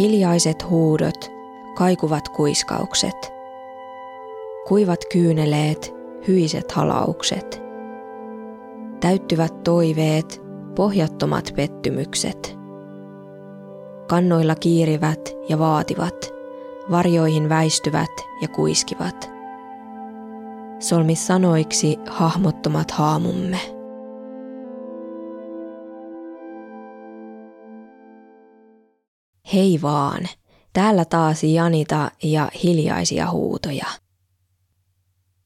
Hiljaiset huudot, kaikuvat kuiskaukset. Kuivat kyyneleet, hyiset halaukset. Täyttyvät toiveet, pohjattomat pettymykset. Kannoilla kiirivät ja vaativat, varjoihin väistyvät ja kuiskivat. Solmi sanoiksi hahmottomat haamumme. Hei vaan, täällä taas Janita ja hiljaisia huutoja.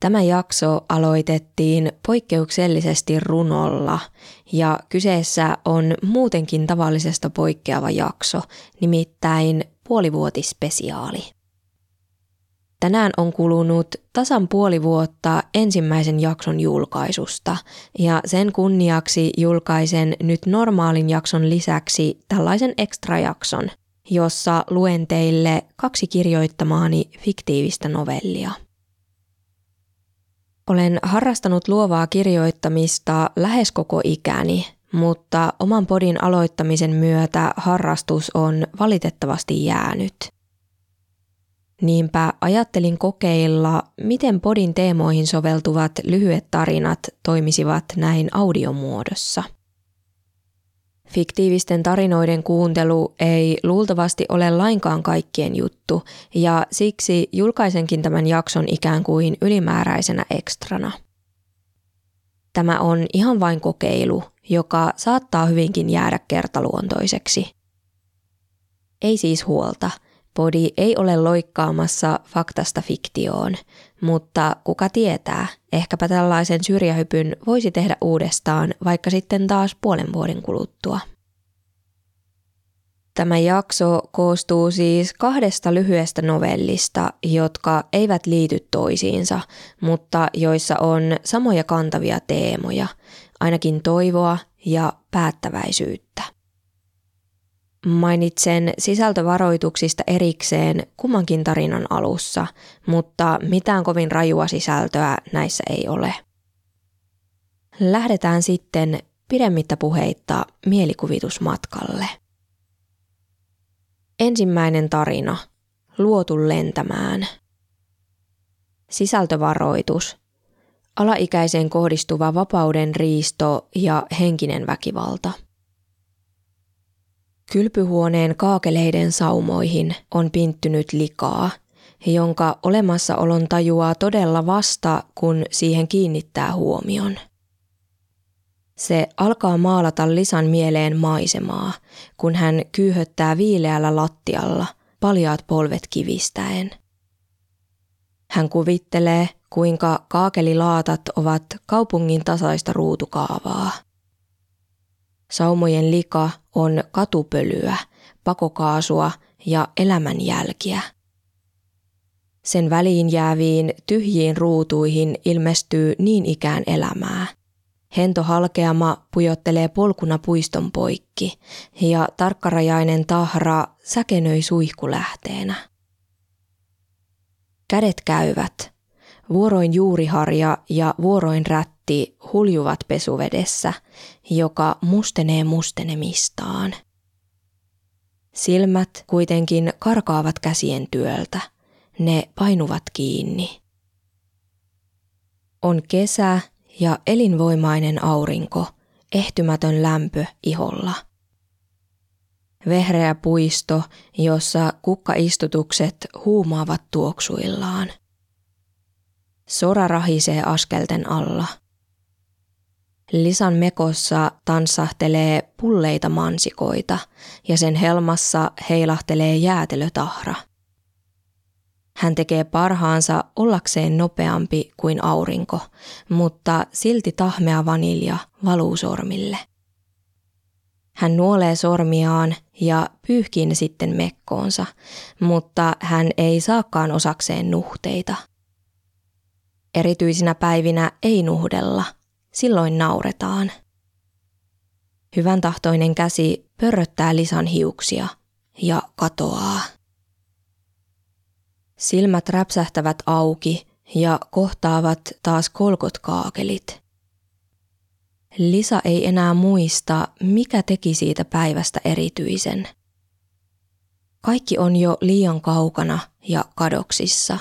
Tämä jakso aloitettiin poikkeuksellisesti runolla ja kyseessä on muutenkin tavallisesta poikkeava jakso, nimittäin puolivuotispesiaali. Tänään on kulunut tasan puoli vuotta ensimmäisen jakson julkaisusta ja sen kunniaksi julkaisen nyt normaalin jakson lisäksi tällaisen jakson, jossa luen teille kaksi kirjoittamaani fiktiivistä novellia. Olen harrastanut luovaa kirjoittamista lähes koko ikäni, mutta oman podin aloittamisen myötä harrastus on valitettavasti jäänyt. Niinpä ajattelin kokeilla, miten podin teemoihin soveltuvat lyhyet tarinat toimisivat näin audiomuodossa – Fiktiivisten tarinoiden kuuntelu ei luultavasti ole lainkaan kaikkien juttu, ja siksi julkaisenkin tämän jakson ikään kuin ylimääräisenä ekstrana. Tämä on ihan vain kokeilu, joka saattaa hyvinkin jäädä kertaluontoiseksi. Ei siis huolta, podi ei ole loikkaamassa faktasta fiktioon, mutta kuka tietää, ehkäpä tällaisen syrjähypyn voisi tehdä uudestaan vaikka sitten taas puolen vuoden kuluttua. Tämä jakso koostuu siis kahdesta lyhyestä novellista, jotka eivät liity toisiinsa, mutta joissa on samoja kantavia teemoja, ainakin toivoa ja päättäväisyyttä. Mainitsen sisältövaroituksista erikseen kummankin tarinan alussa, mutta mitään kovin rajua sisältöä näissä ei ole. Lähdetään sitten pidemmittä puheitta mielikuvitusmatkalle. Ensimmäinen tarina. Luotu lentämään. Sisältövaroitus. Alaikäiseen kohdistuva vapauden riisto ja henkinen väkivalta. Kylpyhuoneen kaakeleiden saumoihin on pinttynyt likaa, jonka olemassaolon tajuaa todella vasta, kun siihen kiinnittää huomion. Se alkaa maalata Lisan mieleen maisemaa, kun hän kyyhöttää viileällä lattialla, paljaat polvet kivistäen. Hän kuvittelee, kuinka kaakelilaatat ovat kaupungin tasaista ruutukaavaa. Saumojen lika on katupölyä, pakokaasua ja elämänjälkiä. Sen väliin jääviin tyhjiin ruutuihin ilmestyy niin ikään elämää. Hento halkeama pujottelee polkuna puiston poikki ja tarkkarajainen tahra säkenöi suihkulähteenä. Kädet käyvät. Vuoroin juuriharja ja vuoroin rätti huljuvat pesuvedessä, joka mustenee mustenemistaan. Silmät kuitenkin karkaavat käsien työltä. Ne painuvat kiinni. On kesä ja elinvoimainen aurinko, ehtymätön lämpö iholla. Vehreä puisto, jossa kukkaistutukset huumaavat tuoksuillaan. Sora rahisee askelten alla. Lisan mekossa tanssahtelee pulleita mansikoita ja sen helmassa heilahtelee jäätelötahra – hän tekee parhaansa ollakseen nopeampi kuin aurinko, mutta silti tahmea vanilja valuu sormille. Hän nuolee sormiaan ja pyyhkii ne sitten mekkoonsa, mutta hän ei saakaan osakseen nuhteita. Erityisinä päivinä ei nuhdella, silloin nauretaan. Hyvän tahtoinen käsi pörröttää Lisan hiuksia ja katoaa. Silmät räpsähtävät auki ja kohtaavat taas kolkot kaakelit. Lisa ei enää muista, mikä teki siitä päivästä erityisen. kaikki on jo liian kaukana ja kadoksissa.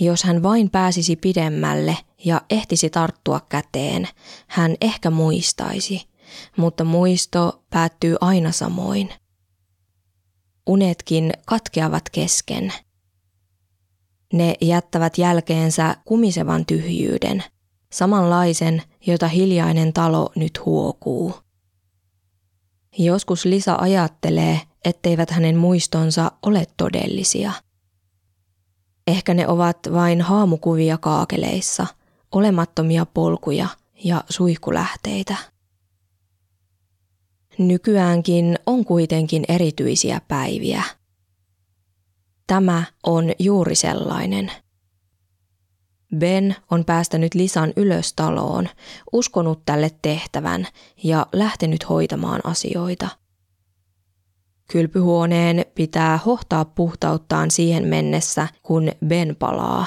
Jos hän vain pääsisi pidemmälle ja ehtisi tarttua käteen, hän ehkä muistaisi, mutta muisto päättyy aina samoin. Unetkin katkeavat kesken. Ne jättävät jälkeensä kumisevan tyhjyyden, samanlaisen, jota hiljainen talo nyt huokuu. Joskus Lisa ajattelee, etteivät hänen muistonsa ole todellisia. Ehkä ne ovat vain haamukuvia kaakeleissa, olemattomia polkuja ja suihkulähteitä. Nykyäänkin on kuitenkin erityisiä päiviä. Tämä on juuri sellainen. Ben on päästänyt Lisan ylös taloon, uskonut tälle tehtävän ja lähtenyt hoitamaan asioita. Kylpyhuoneen pitää hohtaa puhtauttaan siihen mennessä, kun Ben palaa.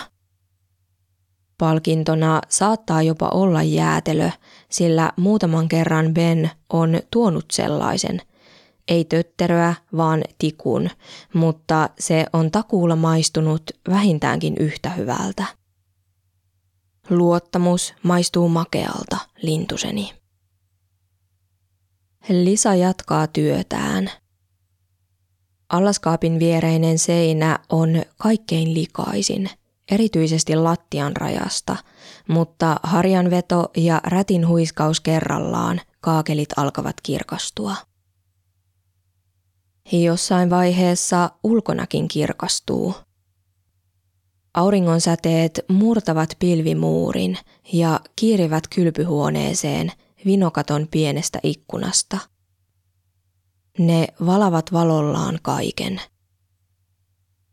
Palkintona saattaa jopa olla jäätelö, sillä muutaman kerran Ben on tuonut sellaisen. Ei tötteröä, vaan tikun, mutta se on takuulla maistunut vähintäänkin yhtä hyvältä. Luottamus maistuu makealta, lintuseni. Lisa jatkaa työtään. Allaskaapin viereinen seinä on kaikkein likaisin, erityisesti lattian rajasta, mutta harjanveto ja rätin huiskaus kerrallaan kaakelit alkavat kirkastua. Jossain vaiheessa ulkonakin kirkastuu – Auringon säteet murtavat pilvimuurin ja kiirivät kylpyhuoneeseen vinokaton pienestä ikkunasta. Ne valavat valollaan kaiken.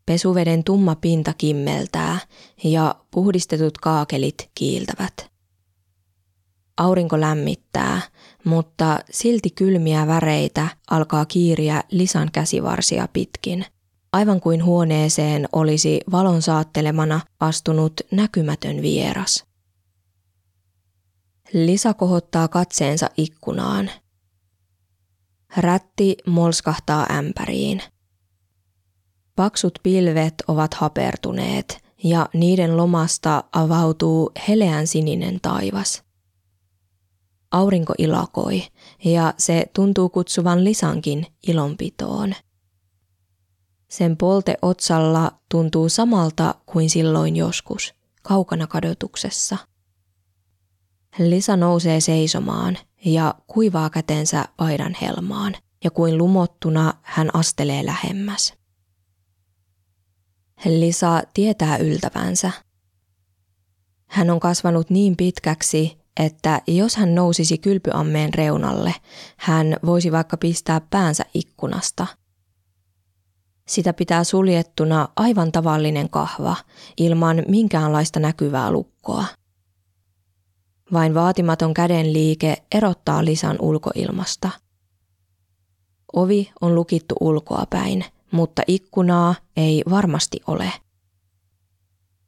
Pesuveden tumma pinta kimmeltää ja puhdistetut kaakelit kiiltävät. Aurinko lämmittää, mutta silti kylmiä väreitä alkaa kiiriä Lisan käsivarsia pitkin – aivan kuin huoneeseen olisi valon saattelemana astunut näkymätön vieras. Lisa kohottaa katseensa ikkunaan. Rätti molskahtaa ämpäriin. Paksut pilvet ovat hapertuneet ja niiden lomasta avautuu heleän sininen taivas. Aurinko ilakoi ja se tuntuu kutsuvan Lisankin ilonpitoon. Sen polte otsalla tuntuu samalta kuin silloin joskus, kaukana kadotuksessa. Lisa nousee seisomaan ja kuivaa kätensä paidan helmaan, ja kuin lumottuna hän astelee lähemmäs. Lisa tietää yltävänsä. Hän on kasvanut niin pitkäksi, että jos hän nousisi kylpyammeen reunalle, hän voisi vaikka pistää päänsä ikkunasta – sitä pitää suljettuna aivan tavallinen kahva, ilman minkäänlaista näkyvää lukkoa. Vain vaatimaton käden liike erottaa Lisan ulkoilmasta. Ovi on lukittu ulkoapäin, mutta ikkunaa ei varmasti ole.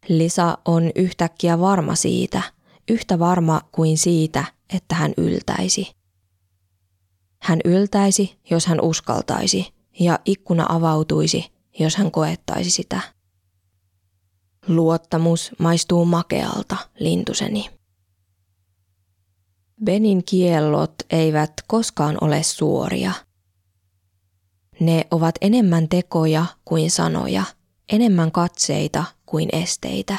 Lisa on yhtäkkiä varma siitä, yhtä varma kuin siitä, että hän yltäisi. Hän yltäisi, jos hän uskaltaisi, ja ikkuna avautuisi, jos hän koettaisi sitä. Luottamus maistuu makealta, lintuseni. Benin kiellot eivät koskaan ole suoria. Ne ovat enemmän tekoja kuin sanoja, enemmän katseita kuin esteitä.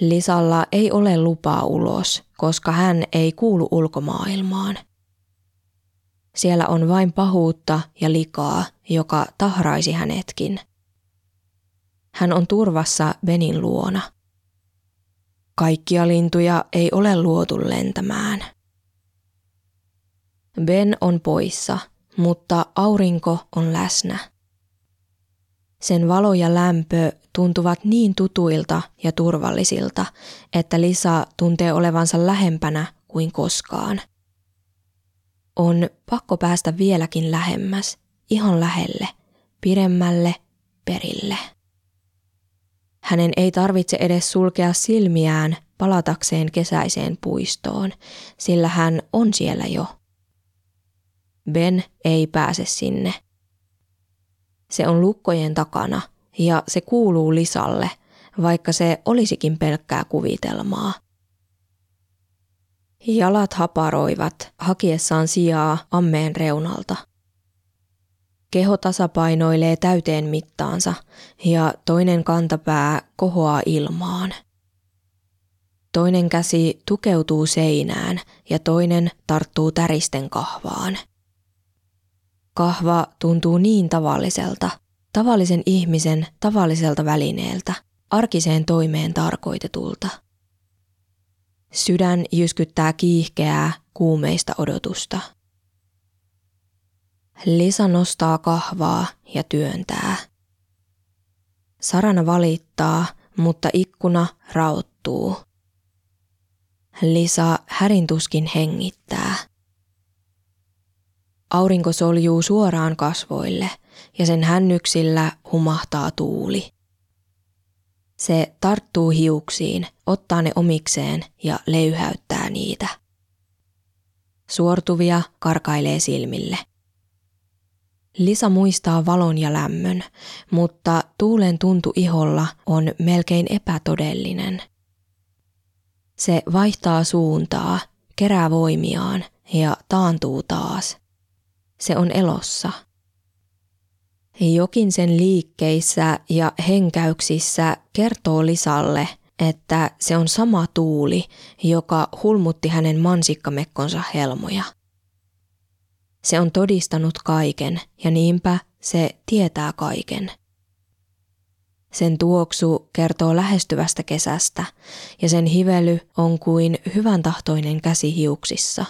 Lisalla ei ole lupaa ulos, koska hän ei kuulu ulkomaailmaan – siellä on vain pahuutta ja likaa, joka tahraisi hänetkin. Hän on turvassa Benin luona. Kaikkia lintuja ei ole luotu lentämään. Ben on poissa, mutta aurinko on läsnä. Sen valo ja lämpö tuntuvat niin tutuilta ja turvallisilta, että Lisa tuntee olevansa lähempänä kuin koskaan – on pakko päästä vieläkin lähemmäs, ihan lähelle, pidemmälle, perille. Hänen ei tarvitse edes sulkea silmiään palatakseen kesäiseen puistoon, sillä hän on siellä jo. Ben ei pääse sinne. Se on lukkojen takana ja se kuuluu Lisalle, vaikka se olisikin pelkkää kuvitelmaa. Jalat haparoivat hakiessaan sijaa ammeen reunalta. Keho tasapainoilee täyteen mittaansa ja toinen kantapää kohoaa ilmaan. Toinen käsi tukeutuu seinään ja toinen tarttuu täristen kahvaan. Kahva tuntuu niin tavalliselta, tavallisen ihmisen tavalliselta välineeltä, arkiseen toimeen tarkoitetulta. Sydän jyskyttää kiihkeää, kuumeista odotusta. Lisa nostaa kahvaa ja työntää. Sarana valittaa, mutta ikkuna raottuu. Lisa härintuskin hengittää. Aurinko soljuu suoraan kasvoille ja sen hännyksillä humahtaa tuuli. Se tarttuu hiuksiin, ottaa ne omikseen ja leyhäyttää niitä. Suortuvia karkailee silmille. Lisa muistaa valon ja lämmön, mutta tuulen tuntu iholla on melkein epätodellinen. Se vaihtaa suuntaa, kerää voimiaan ja taantuu taas. Se on elossa. Jokin sen liikkeissä ja henkäyksissä kertoo Lisalle, että se on sama tuuli, joka hulmutti hänen mansikkamekkonsa helmoja. Se on todistanut kaiken ja niinpä se tietää kaiken. Sen tuoksu kertoo lähestyvästä kesästä ja sen hively on kuin hyvän tahtoinen käsi hiuksissa.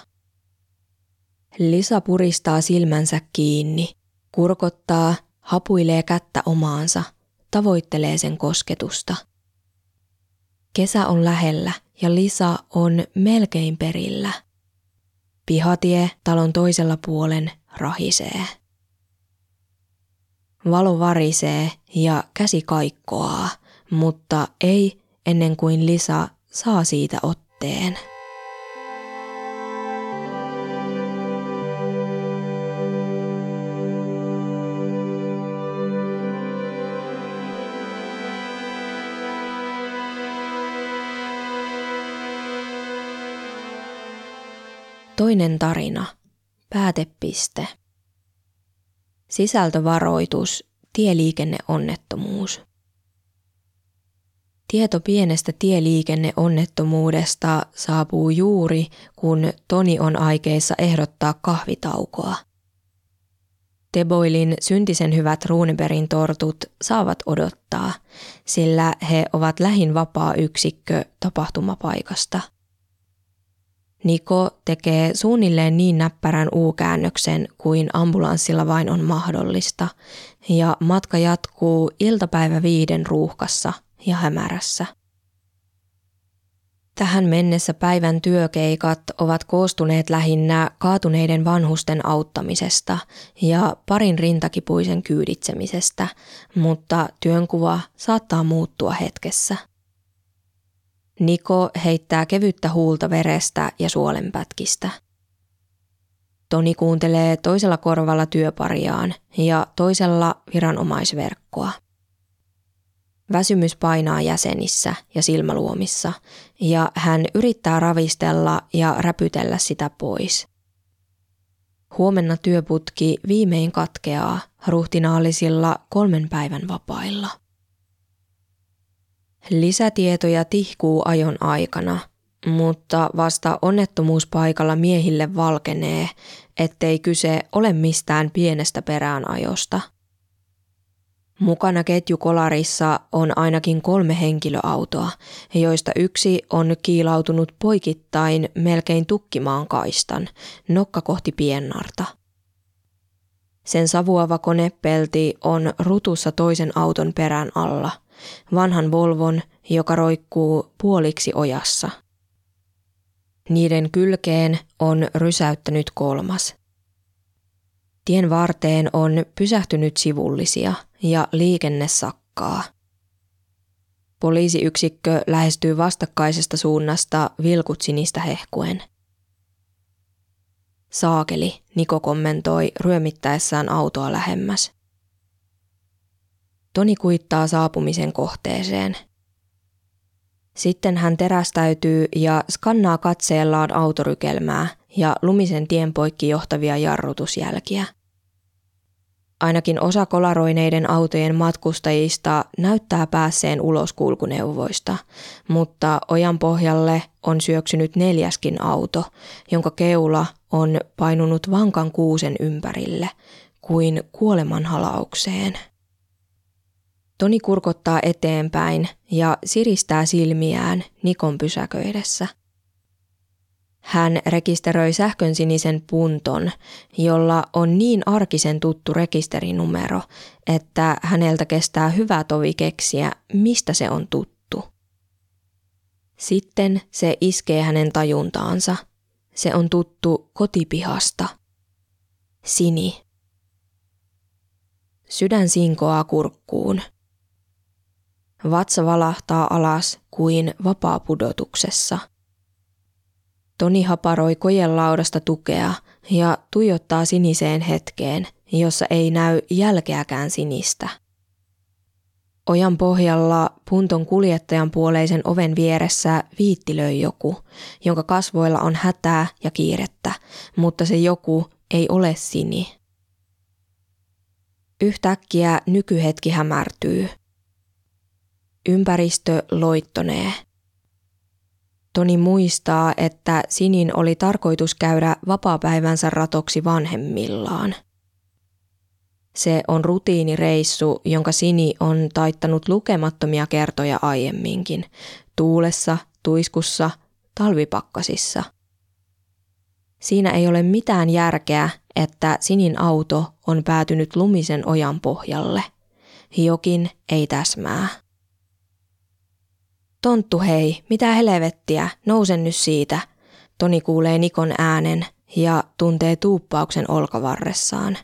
Lisa puristaa silmänsä kiinni, kurkottaa, hapuilee kättä omaansa, tavoittelee sen kosketusta. Kesä on lähellä ja Lisa on melkein perillä. Pihatie talon toisella puolen rahisee. Valo varisee ja käsi kaikkoaa, mutta ei ennen kuin Lisa saa siitä otteen. Toinen tarina. Päätepiste. Sisältövaroitus. Tieliikenneonnettomuus. Tieto pienestä tieliikenneonnettomuudesta saapuu juuri, kun Toni on aikeissa ehdottaa kahvitaukoa. Teboilin syntisen hyvät Runeberin tortut saavat odottaa, sillä he ovat lähin vapaa yksikkö tapahtumapaikasta – Niko tekee suunnilleen niin näppärän U-käännöksen kuin ambulanssilla vain on mahdollista, ja matka jatkuu iltapäivä viiden ruuhkassa ja hämärässä. Tähän mennessä päivän työkeikat ovat koostuneet lähinnä kaatuneiden vanhusten auttamisesta ja parin rintakipuisen kyyditsemisestä, mutta työnkuva saattaa muuttua hetkessä. Niko heittää kevyttä huulta verestä ja suolenpätkistä. Toni kuuntelee toisella korvalla työpariaan ja toisella viranomaisverkkoa. Väsymys painaa jäsenissä ja silmäluomissa ja hän yrittää ravistella ja räpytellä sitä pois. Huomenna työputki viimein katkeaa ruhtinaallisilla kolmen päivän vapailla. Lisätietoja tihkuu ajon aikana, mutta vasta onnettomuuspaikalla miehille valkenee, ettei kyse ole mistään pienestä peräänajosta. Mukana ketjukolarissa on ainakin kolme henkilöautoa, joista yksi on kiilautunut poikittain melkein tukkimaan kaistan, nokka kohti piennarta. Sen savuava konepelti on rutussa toisen auton perän alla – vanhan Volvon, joka roikkuu puoliksi ojassa. Niiden kylkeen on rysäyttänyt kolmas. Tien varteen on pysähtynyt sivullisia ja liikenne sakkaa. Poliisiyksikkö lähestyy vastakkaisesta suunnasta vilkut sinistä hehkuen. Saakeli, Niko kommentoi ryömittäessään autoa lähemmäs. Toni kuittaa saapumisen kohteeseen. Sitten hän terästäytyy ja skannaa katseellaan autorykelmää ja lumisen tien poikki johtavia jarrutusjälkiä. Ainakin osa kolaroineiden autojen matkustajista näyttää päässeen ulos kulkuneuvoista, mutta ojan pohjalle on syöksynyt neljäskin auto, jonka keula on painunut vankan kuusen ympärille kuin kuolemanhalaukseen. Toni kurkottaa eteenpäin ja siristää silmiään Nikon pysäköidessä – hän rekisteröi sähkön sinisen punton, jolla on niin arkisen tuttu rekisterinumero, että häneltä kestää hyvä tovi keksiä, mistä se on tuttu. Sitten se iskee hänen tajuntaansa. Se on tuttu kotipihasta. Sini. Sydän sinkoaa kurkkuun. Vatsa valahtaa alas kuin vapaa-pudotuksessa – Toni haparoi laudasta tukea ja tuijottaa siniseen hetkeen, jossa ei näy jälkeäkään sinistä. Ojan pohjalla punton kuljettajan puoleisen oven vieressä viittilöi joku, jonka kasvoilla on hätää ja kiirettä, mutta se joku ei ole sini. Yhtäkkiä nykyhetki hämärtyy. Ympäristö loittonee. Toni muistaa, että Sinin oli tarkoitus käydä vapaapäivänsä ratoksi vanhemmillaan. Se on rutiinireissu, jonka Sini on taittanut lukemattomia kertoja aiemminkin, tuulessa, tuiskussa, talvipakkasissa. Siinä ei ole mitään järkeä, että Sinin auto on päätynyt lumisen ojan pohjalle. Jokin ei täsmää. Tonttu hei, mitä helvettiä, nousen nyt siitä. Toni kuulee Nikon äänen ja tuntee tuuppauksen olkavarressaan.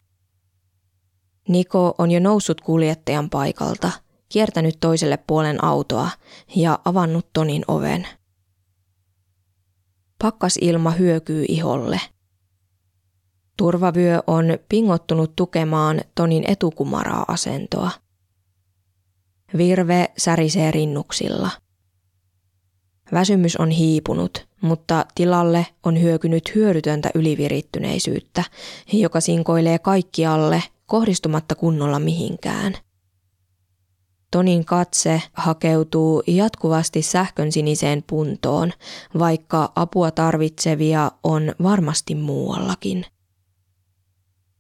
Niko on jo noussut kuljettajan paikalta, kiertänyt toiselle puolen autoa ja avannut Tonin oven. Pakkasilma hyökyy iholle. Turvavyö on pingottunut tukemaan Tonin etukumaraa asentoa. Virve särisee rinnuksilla – Väsymys on hiipunut, mutta tilalle on hyökynyt hyödytöntä ylivirittyneisyyttä, joka sinkoilee kaikkialle kohdistumatta kunnolla mihinkään. Tonin katse hakeutuu jatkuvasti sähkön siniseen puntoon, vaikka apua tarvitsevia on varmasti muuallakin.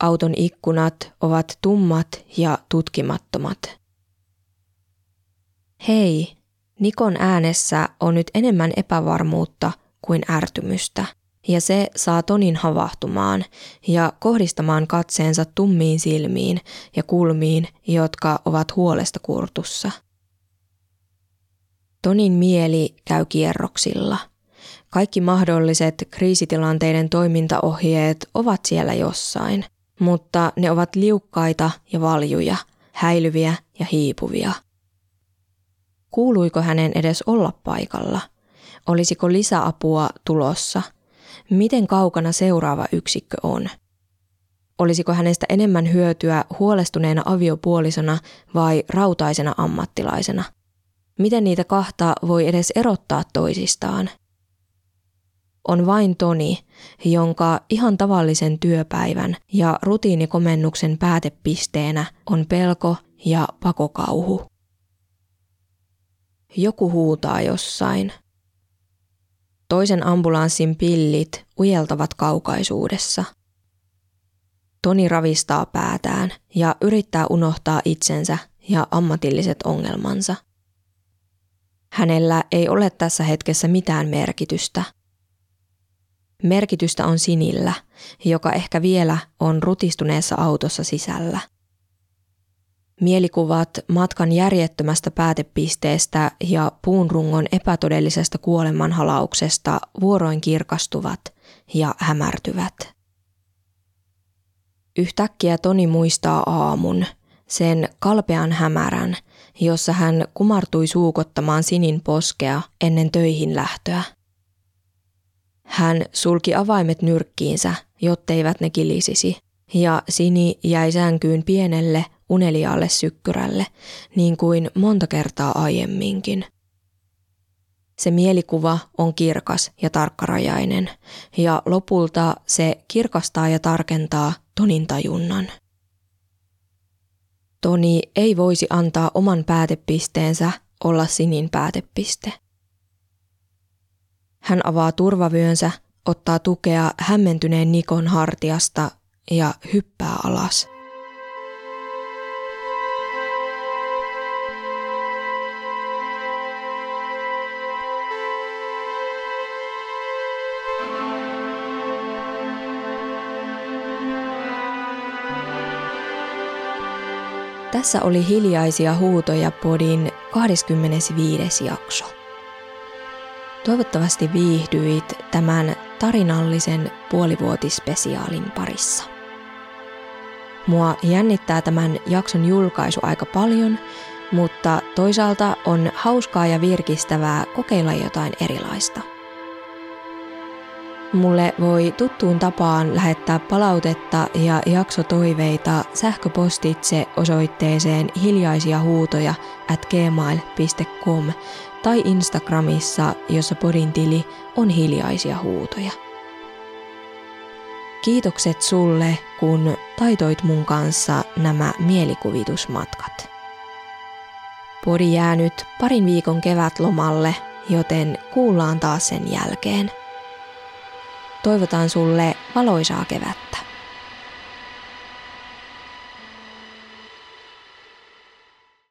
Auton ikkunat ovat tummat ja tutkimattomat. Hei, Nikon äänessä on nyt enemmän epävarmuutta kuin ärtymystä, ja se saa Tonin havahtumaan ja kohdistamaan katseensa tummiin silmiin ja kulmiin, jotka ovat huolesta kurtussa. Tonin mieli käy kierroksilla. Kaikki mahdolliset kriisitilanteiden toimintaohjeet ovat siellä jossain, mutta ne ovat liukkaita ja valjuja, häilyviä ja hiipuvia – Kuuluiko hänen edes olla paikalla? Olisiko lisäapua tulossa? Miten kaukana seuraava yksikkö on? Olisiko hänestä enemmän hyötyä huolestuneena aviopuolisona vai rautaisena ammattilaisena? Miten niitä kahta voi edes erottaa toisistaan? On vain Toni, jonka ihan tavallisen työpäivän ja rutiinikomennuksen päätepisteenä on pelko ja pakokauhu. Joku huutaa jossain. Toisen ambulanssin pillit ujeltavat kaukaisuudessa. Toni ravistaa päätään ja yrittää unohtaa itsensä ja ammatilliset ongelmansa. Hänellä ei ole tässä hetkessä mitään merkitystä. Merkitystä on Sinillä, joka ehkä vielä on rutistuneessa autossa sisällä. Mielikuvat matkan järjettömästä päätepisteestä ja puunrungon epätodellisesta kuolemanhalauksesta vuoroin kirkastuvat ja hämärtyvät. Yhtäkkiä Toni muistaa aamun, sen kalpean hämärän, jossa hän kumartui suukottamaan Sinin poskea ennen töihin lähtöä. Hän sulki avaimet nyrkkiinsä, jotteivät ne kilisisi, ja Sini jäi sänkyyn pienelle uneliaalle sykkyrälle, niin kuin monta kertaa aiemminkin. Se mielikuva on kirkas ja tarkkarajainen, ja lopulta se kirkastaa ja tarkentaa Tonin tajunnan. Toni ei voisi antaa oman päätepisteensä olla Sinin päätepiste. Hän avaa turvavyönsä, ottaa tukea hämmentyneen Nikon hartiasta ja hyppää alas. Tässä oli hiljaisia huutoja podin 25. jakso. Toivottavasti viihdyit tämän tarinallisen puolivuotispesiaalin parissa. Mua jännittää tämän jakson julkaisu aika paljon, mutta toisaalta on hauskaa ja virkistävää kokeilla jotain erilaista. Mulle voi tuttuun tapaan lähettää palautetta ja jaksotoiveita sähköpostitse osoitteeseen hiljaisia huutoja at gmail.com tai Instagramissa, jossa podin tili on hiljaisia huutoja. Kiitokset sulle, kun taitoit mun kanssa nämä mielikuvitusmatkat. Podi jää nyt parin viikon kevätlomalle, joten kuullaan taas sen jälkeen. Toivotan sulle valoisaa kevättä.